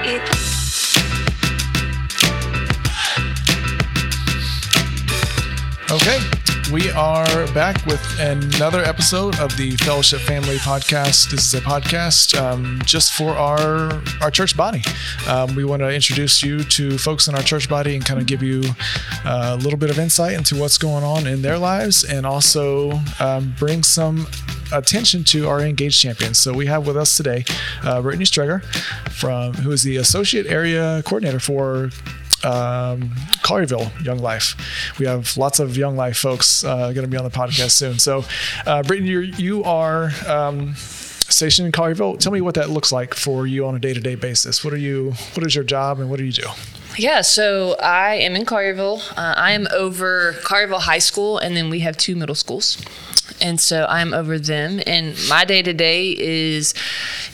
Okay, we are back with another episode of the Fellowship Family Podcast. This is a podcast um, just for our our church body. Um, we want to introduce you to folks in our church body and kind of give you uh, a little bit of insight into what's going on in their lives, and also um, bring some attention to our engaged champions. So we have with us today uh, Brittany Streger, from who is the associate area coordinator for um, Young Life. We have lots of Young Life folks uh, going to be on the podcast soon. So, uh, Brittany, you're, you are um, stationed in Collierville. Tell me what that looks like for you on a day to day basis. What are you? What is your job, and what do you do? Yeah, so I am in Collierville. Uh, I am over Collierville High School, and then we have two middle schools. And so I'm over them. And my day to day is,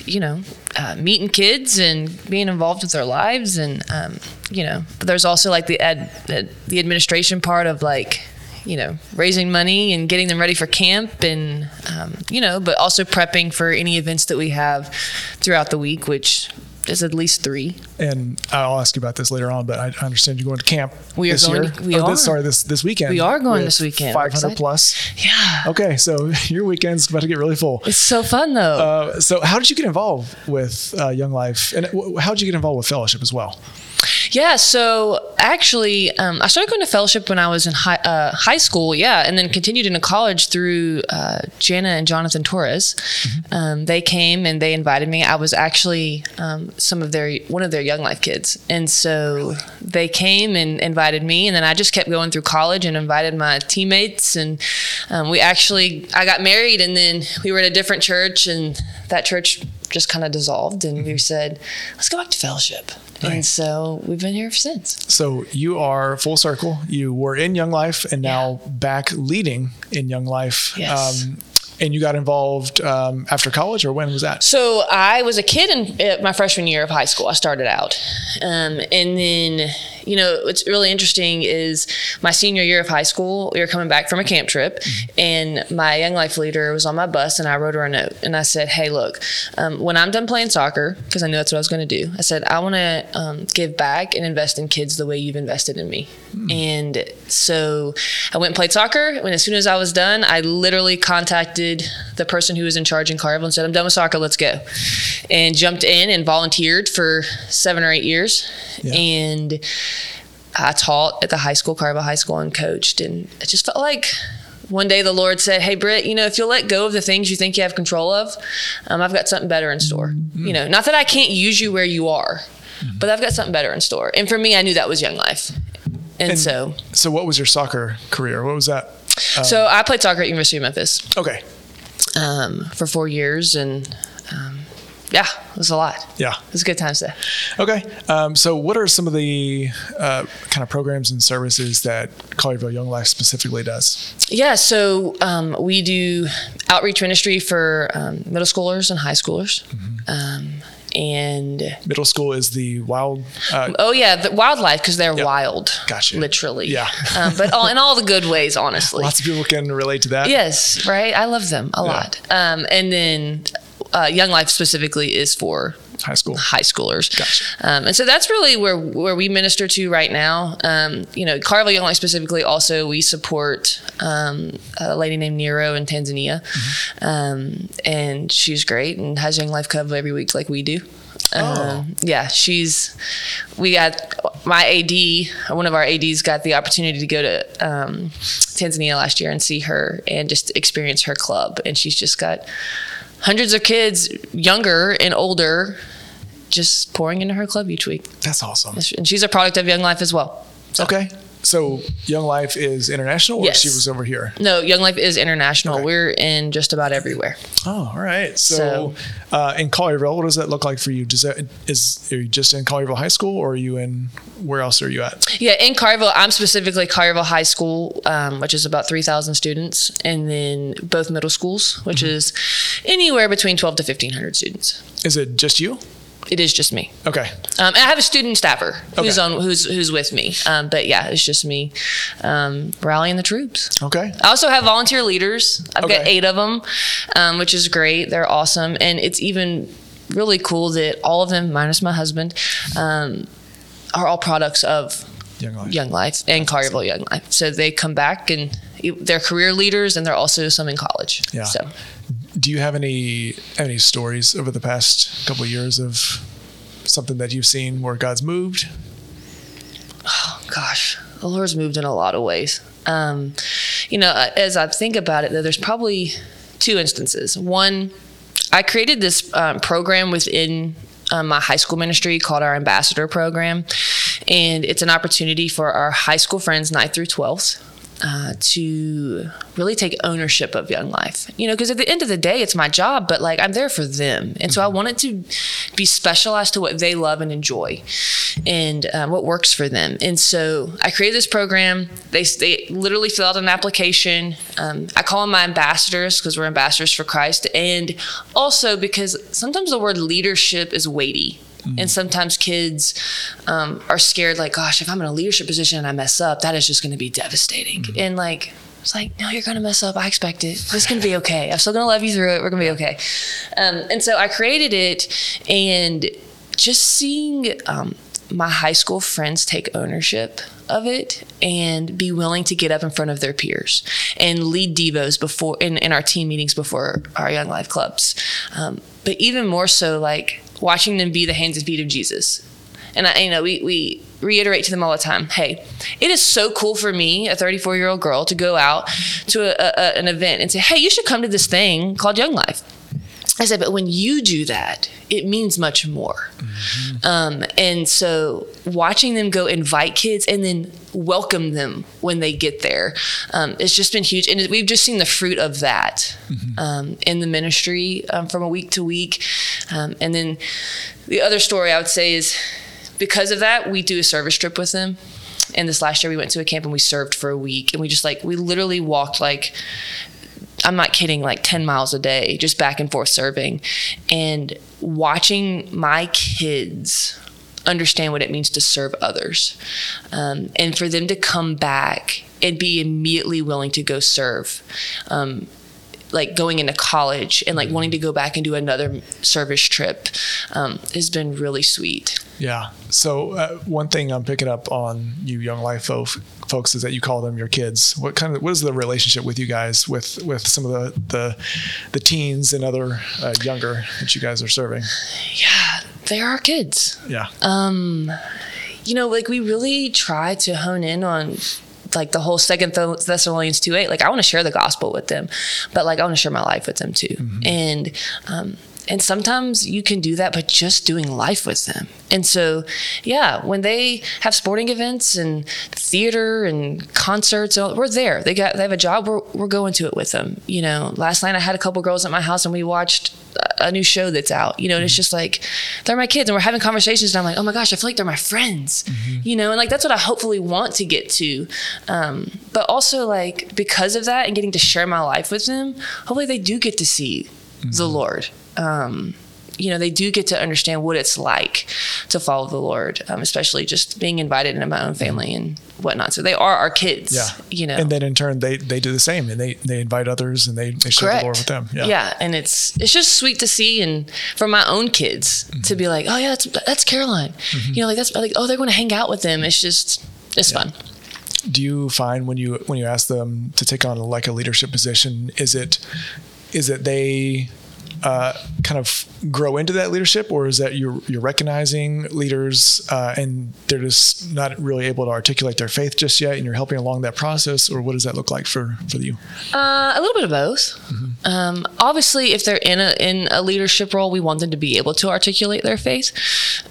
you know, uh, meeting kids and being involved with their lives. And, um, you know, but there's also like the, ad, the administration part of like, you know, raising money and getting them ready for camp and, um, you know, but also prepping for any events that we have throughout the week, which there's at least three. And I'll ask you about this later on, but I understand you're going to camp. We are going. Year. We oh, are. This, sorry, this this weekend. We are going this weekend. 500 plus. Yeah. Okay, so your weekend's about to get really full. It's so fun though. Uh, so, how did you get involved with uh, Young Life, and how did you get involved with Fellowship as well? Yeah, so actually, um, I started going to fellowship when I was in high, uh, high school, yeah, and then continued into college through uh, Jana and Jonathan Torres. Mm-hmm. Um, they came and they invited me. I was actually um, some of their one of their Young Life kids, and so really? they came and invited me, and then I just kept going through college and invited my teammates, and um, we actually I got married, and then we were at a different church, and that church just kind of dissolved, and mm-hmm. we said, let's go back to fellowship. Right. And so we've been here since. So you are full circle. You were in Young Life and now yeah. back leading in Young Life. Yes. Um, and you got involved um, after college, or when was that? So I was a kid in my freshman year of high school. I started out, um, and then you know what's really interesting is my senior year of high school. We were coming back from a camp trip, mm-hmm. and my young life leader was on my bus, and I wrote her a note, and I said, "Hey, look, um, when I'm done playing soccer, because I knew that's what I was going to do, I said I want to um, give back and invest in kids the way you've invested in me." Mm-hmm. And so I went and played soccer. and as soon as I was done, I literally contacted the person who was in charge in Collierville and said, I'm done with soccer, let's go. And jumped in and volunteered for seven or eight years. Yeah. And I taught at the high school, Collierville High School, and coached. And it just felt like one day the Lord said, Hey, Britt, you know, if you'll let go of the things you think you have control of, um, I've got something better in store. Mm-hmm. You know, not that I can't use you where you are, mm-hmm. but I've got something better in store. And for me, I knew that was Young Life. And, and so. So, what was your soccer career? What was that? Um, so, I played soccer at University of Memphis. Okay um, for four years, and um, yeah, it was a lot. Yeah, it was a good time there. Okay, um, so what are some of the uh, kind of programs and services that Collierville Young Life specifically does? Yeah, so um, we do outreach ministry for um, middle schoolers and high schoolers. Mm-hmm um, and middle school is the wild. Uh, oh yeah, the WyldLife because they're yep. wild. Gotcha. Literally. Yeah. um, but all, in all the good ways, honestly. Lots of people can relate to that. Yes, right. I love them a yeah. lot. Um, and then uh, Young Life specifically is for high school high schoolers. Gotcha. Um, and so that's really where where we minister to right now. Um, you know, Collierville Young Life specifically. Also, we support um, a lady named Nero in Tanzania, mm-hmm. Um, and she's great and has Young Life Cove every week like we do. Oh. Um, yeah, she's. We got my AD. One of our ADs got the opportunity to go to um, Tanzania last year and see her and just experience her club, and she's just got hundreds of kids, younger and older, just pouring into her club each week. That's awesome. And she's a product of Young Life as well. So. Okay. So Young Life is international, or yes. she was over here? No, Young Life is international. Okay. We're in just about everywhere. Oh, all right. So, so uh, in Collierville, what does that look like for you? Does that is are you just in Collierville High School, or are you in where else are you at? Yeah, in Collierville, I'm specifically Collierville High School, um, which is about three thousand students, and then both middle schools, which mm-hmm. is anywhere between twelve to fifteen hundred students. Is it just you? It is just me. Okay. Um, and I have a student staffer who's Okay. on who's who's with me. Um, but yeah, it's just me um, rallying the troops. Okay. I also have volunteer leaders. I've got eight of them, um, which is great. They're awesome, and it's even really cool that all of them, minus my husband, um, are all products of Young Life. Young Life and Collierville Young Life. So they come back and they're career leaders, and they're also some in college. Yeah. So Do you have any any stories over the past couple of years of something that you've seen where God's moved? gosh, the Lord's moved in a lot of ways. Um, you know, as I think about it, though, there's probably two instances. One, I created this um, program within um, my high school ministry called our Ambassador Program, and it's an opportunity for our high school friends, 9th through 12th. Uh, to really take ownership of young life, you know, because at the end of the day, it's my job, but like I'm there for them, and so I want it to be specialized to what they love and enjoy, and um, what works for them. And so I created this program. They they literally fill out an application. Um, I call them my ambassadors because we're ambassadors for Christ, and also because sometimes the word leadership is weighty. And sometimes kids um, are scared, like, gosh, if I'm in a leadership position and I mess up, that is just going to be devastating. And like, it's like, no, you're going to mess up. I expect it. It's going to be okay. I'm still going to love you through it. We're going to be okay. Um, and so I created it, and just seeing um, my high school friends take ownership of it and be willing to get up in front of their peers and lead devos before in, in our team meetings before our young life clubs um, but even more so like watching them be the hands and feet of jesus and I, you know, we, we reiterate to them all the time, hey, it is so cool for me, a 34 year old girl, to go out to a, a, an event and say, hey, you should come to this thing called Young Life. I said, but when you do that, it means much more. Um, and so watching them go invite kids and then welcome them when they get there, um, it's just been huge. And we've just seen the fruit of that um, in the ministry um, from a week to week. Um, and then the other story I would say is because of that, we do a service trip with them. And this last year, we went to a camp and we served for a week. And we just like, we literally walked like, I'm not kidding, like 10 miles a day, just back and forth serving. And watching my kids understand what it means to serve others um, and for them to come back and be immediately willing to go serve. Um, like going into college and like wanting to go back and do another service trip um, has been really sweet. Yeah. So uh, one thing I'm picking up on you young life folk, folks is that you call them your kids. What kind of what is the relationship with you guys with with some of the the, the teens and other uh, younger that you guys are serving? Yeah, they are our kids. Yeah. Um, you know, like we really try to hone in on like the whole second Thess- Thessalonians 2 8. Like I want to share the gospel with them, but like I want to share my life with them too. And, um, and sometimes you can do that by just doing life with them. And so, yeah, when they have sporting events and theater and concerts, uh, we're there. They got they have a job. We're we're going to it with them. You know, last night I had a couple girls at my house and we watched a new show that's out. You know, and it's just like they're my kids and we're having conversations and I'm like, oh my gosh, I feel like they're my friends. You know, and like that's what I hopefully want to get to. Um, but also like because of that and getting to share my life with them, hopefully they do get to see the Lord. Um, you know, they do get to understand what it's like to follow the Lord, um, especially just being invited into my own family and whatnot. So they are our kids. Yeah. You know. And then in turn they they do the same and they they invite others and they, they share Correct. the Lord with them. Yeah. Yeah. and it's it's just sweet to see, and for my own kids Mm-hmm. to be like, oh yeah, that's that's Caroline. You know, like that's like oh they're going to hang out with them. It's just it's fun. do you find when you when you ask them to take on like a leadership position is it is it they uh, kind of grow into that leadership or is that you're you're recognizing leaders uh, and they're just not really able to articulate their faith just yet and you're helping along that process or what does that look like for for you Uh, a little bit of both. Um, obviously, if they're in a in a leadership role, we want them to be able to articulate their faith.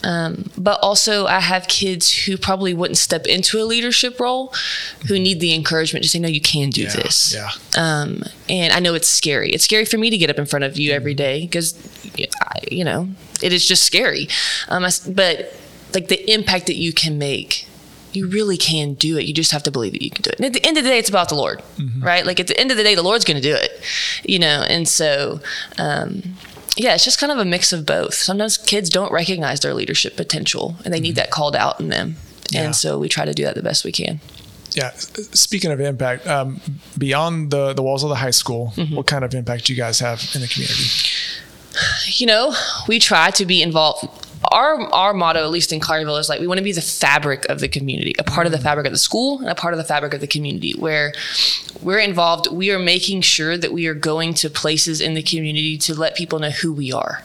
Um, but also, I have kids who probably wouldn't step into a leadership role, who need the encouragement to say, "No, you can do this." yeah Um, and I know it's scary. It's scary for me to get up in front of you every day because, you know, it is just scary. Um, I but like the impact that you can make, you really can do it. You just have to believe that you can do it. And at the end of the day, it's about the Lord, right? Like at the end of the day, the Lord's going to do it, you know. And so, um, yeah, it's just kind of a mix of both. Sometimes kids don't recognize their leadership potential and they need that called out in them. Yeah. And so we try to do that the best we can. Yeah. Speaking of impact, um, beyond the, the walls of the high school, what kind of impact do you guys have in the community? You know, we try to be involved. Our our motto, at least in Collierville, is like we want to be the fabric of the community, a part of the fabric of the school, and a part of the fabric of the community. Where we're involved, we are making sure that we are going to places in the community to let people know who we are.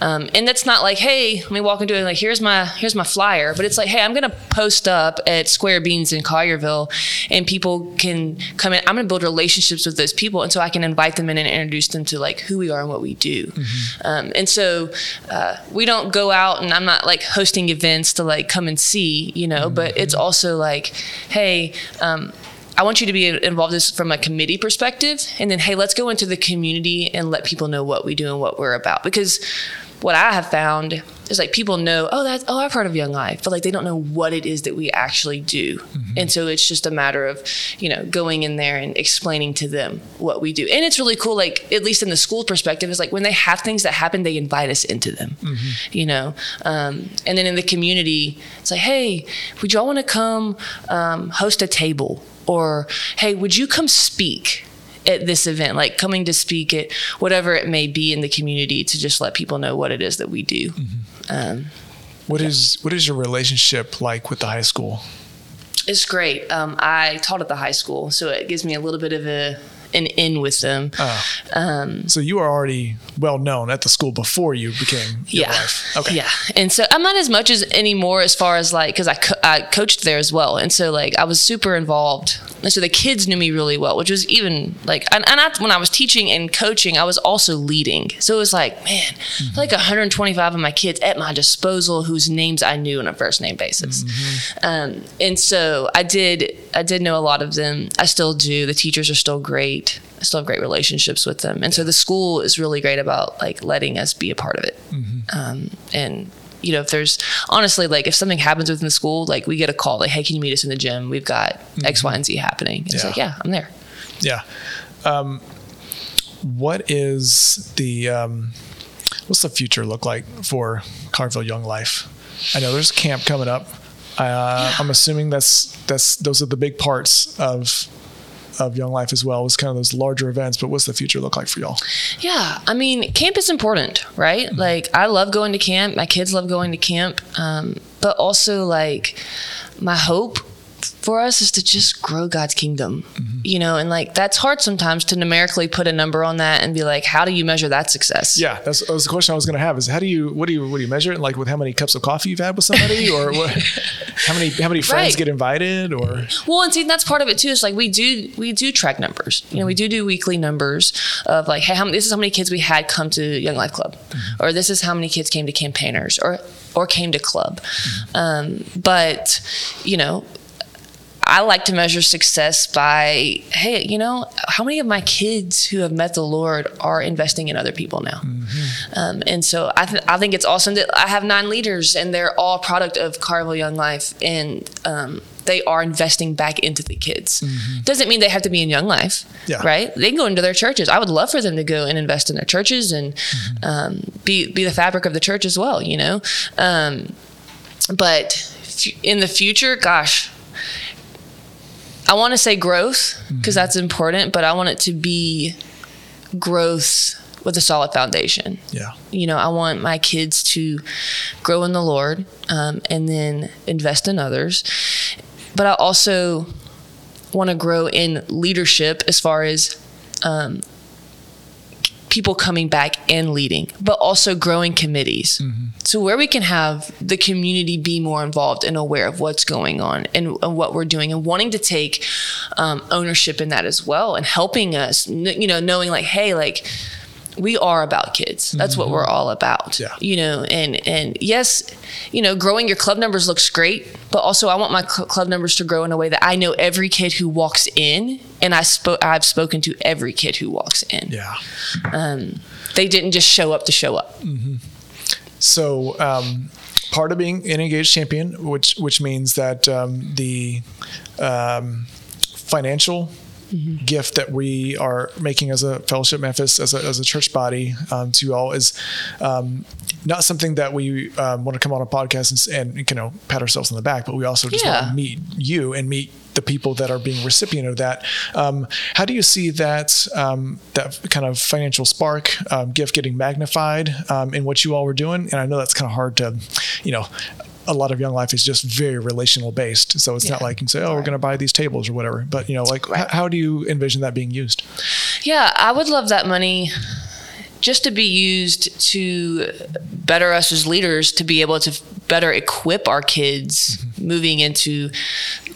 Um, and that's not like, hey, let me walk into it like here's my here's my flyer, but it's like, hey, I'm gonna post up at Square Beans in Collierville, and people can come in. I'm gonna build relationships with those people, and so I can invite them in and introduce them to like who we are and what we do. Um, and so uh, we don't go out, and I'm not like hosting events to like come and see, you know, but it's also like, hey. Um, I want you to be involved in this from a committee perspective, and then hey, let's go into the community and let people know what we do and what we're about. Because what I have found is like people know, oh, that's oh, I've heard of Young Life, but like they don't know what it is that we actually do, and so it's just a matter of you know going in there and explaining to them what we do. And it's really cool, like at least in the school perspective, is like when they have things that happen, they invite us into them, you know. Um, and then in the community, it's like, hey, would y'all want to come um, host a table? Or hey, would you come speak? at this event, like coming to speak at whatever it may be in the community to just let people know what it is that we do. Um, What is what is your relationship like with the high school? it's great. Um, I taught at the high school, so it gives me a little bit of a an in with them. Oh. Um, So you are already well known at the school before you became yeah. Life. Okay. Yeah. And so I'm not as much as anymore as far as like, cause I, co- I coached there as well. And so like I was super involved. And so the kids knew me really well, which was even like, and, and I, when I was teaching and coaching, I was also leading. So it was like, man, like 125 of my kids at my disposal whose names I knew on a first name basis. Um, and so I did, I did know a lot of them. I still do. The teachers are still great. I still have great relationships with them. And so the school is really great about like letting us be a part of it. Um, and you know, if there's honestly like if something happens within the school, like we get a call like, hey, can you meet us in the gym? We've got X, Y, and Z happening. And It's Yeah. like, yeah, I'm there. Yeah. Um, what is the um, what's the future look like for Collierville Young Life? I know there's camp coming up. Uh, I'm assuming that's that's those are the big parts of of Young Life as well. Was kind of those larger events. But what's the future look like for y'all? Yeah, I mean, camp is important, right? Like, I love going to camp. My kids love going to camp. Um, but also, like, my hope for us is to just grow God's kingdom, mm-hmm. you know, and like that's hard sometimes to numerically put a number on that and be like, how do you measure that success? Yeah, that's that was the question I was going to have. Is how do you what do you what do you measure it like with how many cups of coffee you've had with somebody, or what, how many how many friends Right. get invited, or Well, and see, that's part of it too. Is like we do we do track numbers. You know, we mm-hmm. do do weekly numbers of like, hey, how, this is how many kids we had come to Young Life Club, mm-hmm. or this is how many kids came to campaigners, or or came to club. Um, but you know. I like to measure success by, hey, you know, how many of my kids who have met the Lord are investing in other people now? Um, and so I, th- I think it's awesome that I have nine leaders and they're all product of Collierville Young Life and um, they are investing back into the kids. Doesn't mean they have to be in Young Life, Yeah. right? They can go into their churches. I would love for them to go and invest in their churches and um, be be the fabric of the church as well. You know, um, but in the future, gosh. I want to say growth because that's important, but I want it to be growth with a solid foundation. Yeah, you know, I want my kids to grow in the Lord um, and then invest in others. But I also want to grow in leadership as far as um, people coming back and leading, but also growing committees. So, where we can have the community be more involved and aware of what's going on and, and what we're doing, and wanting to take um, ownership in that as well, and helping us, you know, knowing like, hey, like, we are about kids. That's what we're all about. Yeah. You know, and and yes, you know, growing your club numbers looks great, but also I want my cl- club numbers to grow in a way that I know every kid who walks in, and I spoke. I've spoken to every kid who walks in. yeah. Um, they didn't just show up to show up. So um, part of being an engaged champion, which which means that um, the um, financial mm-hmm. gift that we are making as a fellowship Memphis, as a, as a church body um, to you all is um, not something that we um, want to come on a podcast and, and, you know pat ourselves on the back, but we also just yeah. want to meet you and meet the people that are being recipient of that. Um, how do you see that um, that kind of financial spark um, gift getting magnified um, in what you all were doing? And I know that's kind of hard to, you know, a lot of young life is just very relational based. So it's yeah. not like you can say, oh, right. we're going to buy these tables or whatever. But, you know, like right. how do you envision that being used? Yeah, I would love that money just to be used to better us as leaders to be able to better equip our kids mm-hmm. moving into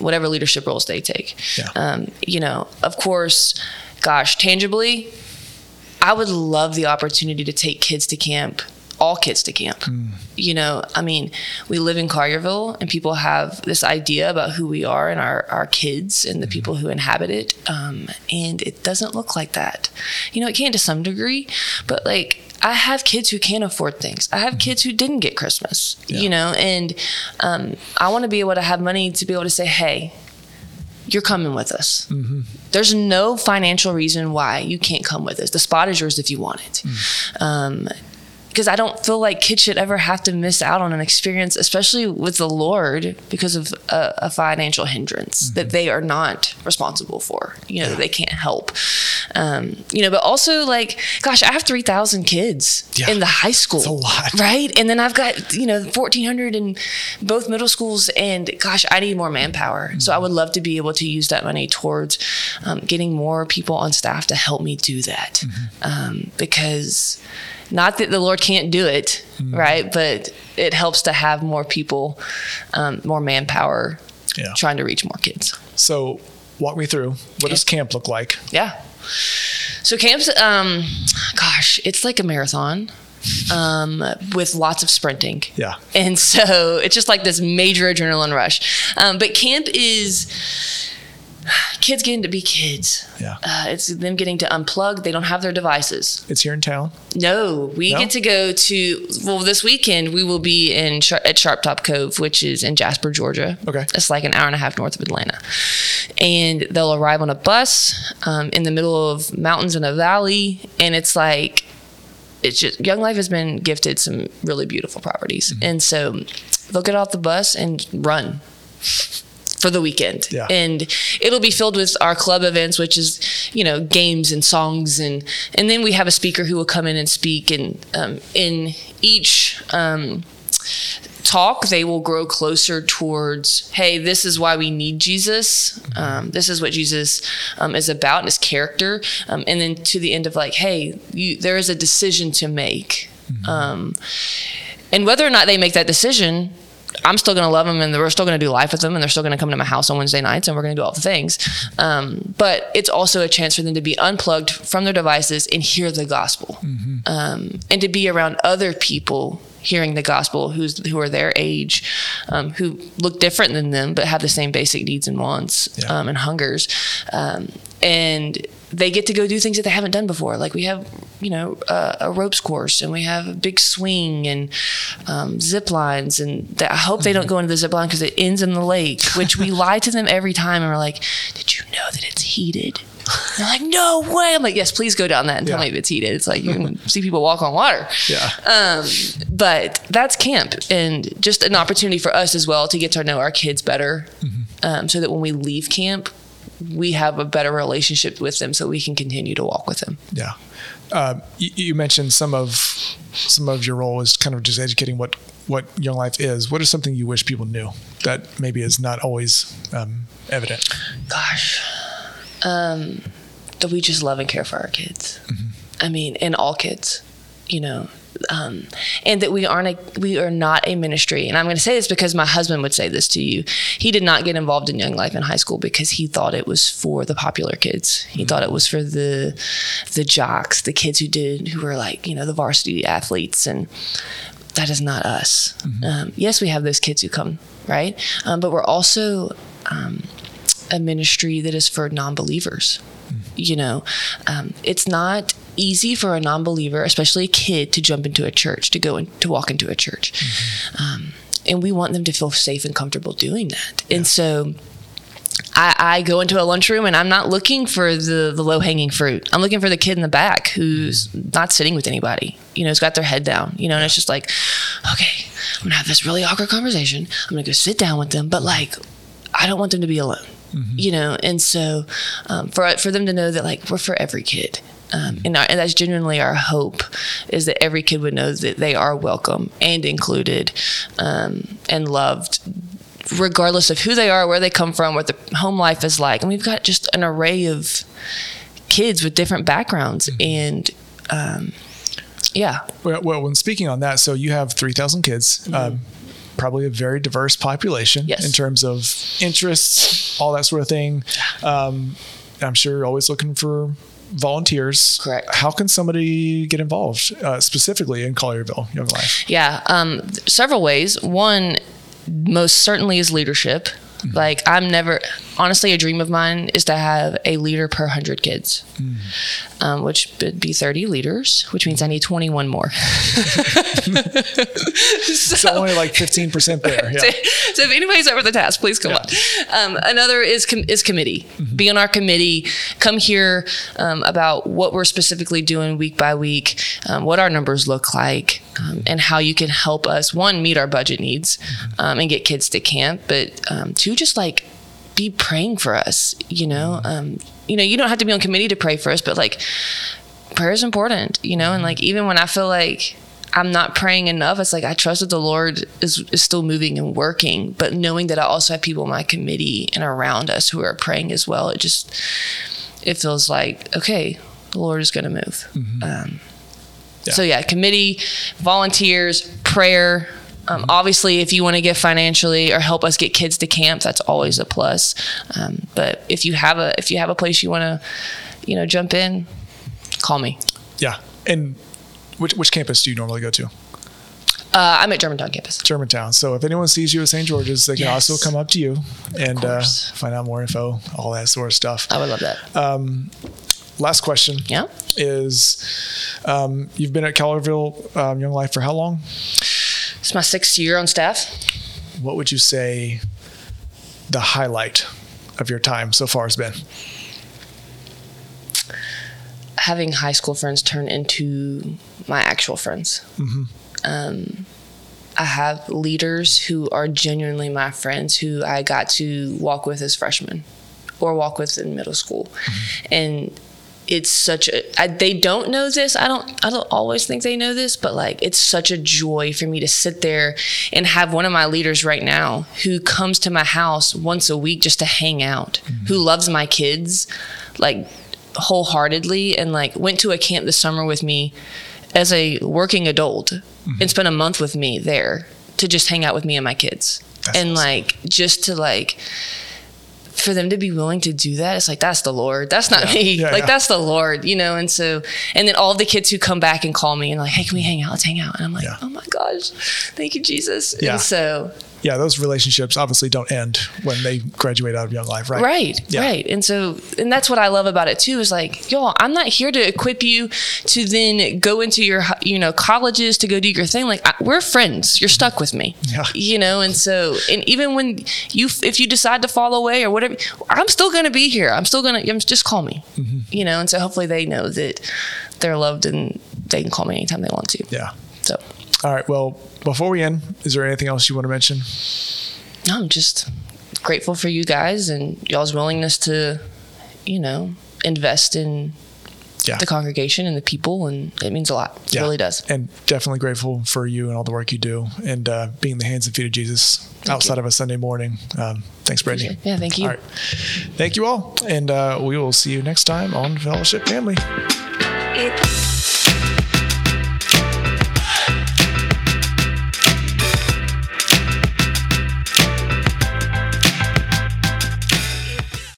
whatever leadership roles they take. Yeah. Um, you know, of course, gosh, tangibly, I would love the opportunity to take kids to camp all kids to camp. Mm. You know, I mean, we live in Collierville and people have this idea about who we are and our, our kids and the mm. people who inhabit it. Um, and it doesn't look like that. You know, it can to some degree, but like, I have kids who can't afford things. I have mm kids who didn't get Christmas, yeah. you know, and um, I want to be able to have money to be able to say, hey, you're coming with us. Mm-hmm. There's no financial reason why you can't come with us. The spot is yours if you want it. Mm. Um, because I don't feel like kids should ever have to miss out on an experience, especially with the Lord, because of a, a financial hindrance mm-hmm. that they are not responsible for. You know, yeah. they can't help. Um, you know, but also like, gosh, I have three thousand kids yeah. in the high school. That's a lot, right? And then I've got you know fourteen hundred in both middle schools, and gosh, I need more manpower. Mm-hmm. So I would love to be able to use that money towards um, getting more people on staff to help me do that, mm-hmm. um, because not that the Lord can't do it, mm. right? But it helps to have more people, um, more manpower, yeah. trying to reach more kids. So, walk me through. What does camp look like? Yeah. So camps, um, gosh, it's like a marathon um, with lots of sprinting. Yeah. And so it's just like this major adrenaline rush. Um, but camp is kids getting to be kids. Yeah. Uh, it's them getting to unplug. They don't have their devices. It's here in town. No, we no? get to go to. Well, this weekend we will be in at Sharp Top Cove, which is in Jasper, Georgia. Okay. It's like an hour and a half north of Atlanta, and they'll arrive on a bus um, in the middle of mountains in a valley, and it's like. It's just Young Life has been gifted some really beautiful properties, mm-hmm. and so they'll get off the bus and run for the weekend. Yeah. And it'll be filled with our club events, which is, you know, games and songs. And, and then we have a speaker who will come in and speak. And um, in each um, talk, they will grow closer towards, hey, this is why we need Jesus. Um, this is what Jesus um, is about, and his character. Um, and then to the end of like, hey, you, there is a decision to make. Mm-hmm. Um, and whether or not they make that decision, I'm still going to love them and we're still going to do life with them and they're still going to come to my house on Wednesday nights and we're going to do all the things. Um, but it's also a chance for them to be unplugged from their devices and hear the gospel mm-hmm. um, and to be around other people hearing the gospel who's who are their age um, who look different than them but have the same basic needs and wants yeah. Um, and hungers um, and they get to go do things that they haven't done before. Like we have, you know, uh, a ropes course and we have a big swing and um, zip lines. And I hope they don't go into the zip line because it ends in the lake, which we lie to them every time. And we're like, did you know that it's heated? they're like, no way. I'm like, yes, please go down that and yeah. tell me if it's heated. It's like you can see people walk on water. Yeah. Um, but that's camp and just an opportunity for us as well to get to know our kids better. Mm-hmm. Um, so that when we leave camp, we have a better relationship with them so we can continue to walk with them. Yeah. Uh, you, you, mentioned some of some of your role is kind of just educating what what young life is. What is something you wish people knew that maybe is not always um, evident? Gosh, um, that we just love and care for our kids. Mm-hmm. I mean, and all kids. You know, um, and that we aren't a, we are not a ministry. And I'm going to say this because my husband would say this to you. He did not get involved in Young Life in high school because he thought it was for the popular kids. He mm-hmm. thought it was for the the jocks, the kids who did who were like you know the varsity athletes, and that is not us. Mm-hmm. Um, yes, we have those kids who come right, um, but we're also um, a ministry that is for non-believers. Mm-hmm. You know, um, it's not easy for a non-believer, especially a kid, to jump into a church, to go and to walk into a church, mm-hmm. um, and we want them to feel safe and comfortable doing that. Yeah. And so, I, I go into a lunchroom and I'm not looking for the, the low hanging fruit. I'm looking for the kid in the back who's not sitting with anybody, you know, who's got their head down, you know, and it's just like, okay, I'm gonna have this really awkward conversation. I'm gonna go sit down with them, but like, I don't want them to be alone, you know, and so um, for for them to know that like we're for every kid. Um, and, our, and that's genuinely our hope is that every kid would know that they are welcome and included um, and loved regardless of who they are, where they come from, what their home life is like. And we've got just an array of kids with different backgrounds. Mm-hmm. And um, yeah, Well, well, when speaking on that, so you have 3,000 kids, um, probably a very diverse population Mm-hmm. Yes. in terms of interests, all that sort of thing. Um, I'm sure you're always looking for volunteers. Correct. How can somebody get involved uh, specifically in Collierville Young Life? yeah. Um, several ways. One, most certainly is leadership. Like I'm never honestly a dream of mine is to have a leader per hundred kids, um, which would be thirty leaders, which means I need twenty one more. So only like 15% there. Yeah. so if anybody's over the task, please come on. Um, another is com- is committee. Be on our committee. Come hear um, about what we're specifically doing week by week, um, what our numbers look like, um, and how you can help us one meet our budget needs um, and get kids to camp, but um, two just like be praying for us. You know, um, you know, you don't have to be on committee to pray for us, but like prayer is important. You know, and like even when I feel like I'm not praying enough. It's like I trust that the Lord is, is still moving and working, but knowing that I also have people in my committee and around us who are praying as well, it just it feels like okay, the Lord is going to move. Um, Yeah. So yeah, committee, volunteers, prayer. Um, Obviously, if you want to give financially or help us get kids to camp, that's always a plus. Um, but if you have a if you have a place you want to, you know, jump in, call me. Yeah. And which, which campus do you normally go to? Uh, I'm at Germantown campus. Germantown. So if anyone sees you at St. George's, they can Yes. also come up to you and uh, find out more info, all that sort of stuff. I would love that. Last question yeah. is um, you've been at Collierville um, Young Life for how long? It's my sixth year on staff. What would you say the highlight of your time so far has been? Having high school friends turn into my actual friends. Um, I have leaders who are genuinely my friends who I got to walk with as freshmen or walk with in middle school. And it's such a I, they don't know this. I don't i don't always think they know this but like it's such a joy for me to sit there and have one of my leaders right now who comes to my house once a week just to hang out mm-hmm. who loves my kids like wholeheartedly and like went to a camp this summer with me as a working adult mm-hmm. and spent a month with me there to just hang out with me and my kids. That's and awesome. like just to like for them to be willing to do that, it's like that's the Lord. That's not Yeah. me. Yeah, like yeah. that's the Lord, you know. And so, and then all the kids who come back and call me and like, hey, can we hang out? Let's hang out. And I'm like, oh my gosh, thank you, Jesus. Yeah. And so, Yeah, those relationships obviously don't end when they graduate out of Young Life, right? right, Yeah. right. And so, and that's what I love about it too. Is like, y'all, I'm not here to equip you to then go into your, you know, colleges to go do your thing. Like, I, we're friends. You're stuck with me. Yeah. You know, and so, and even when you, if you decide to fall away or whatever, I'm still going to be here. I'm still going to, just call me. Mm-hmm. You know, and so hopefully they know that they're loved and they can call me anytime they want to. Yeah. So, All right. Well, before we end, is there anything else you want to mention? no, I'm just grateful for you guys and y'all's willingness to, you know, invest in Yeah. the congregation and the people, and it means a lot. It Yeah. really does. And definitely grateful for you and all the work you do and uh, being the hands and feet of Jesus outside of a Sunday morning. Um, thanks, Brittany. Yeah, thank you. All right. Thank you all. And uh, we will see you next time on Fellowship Family. It's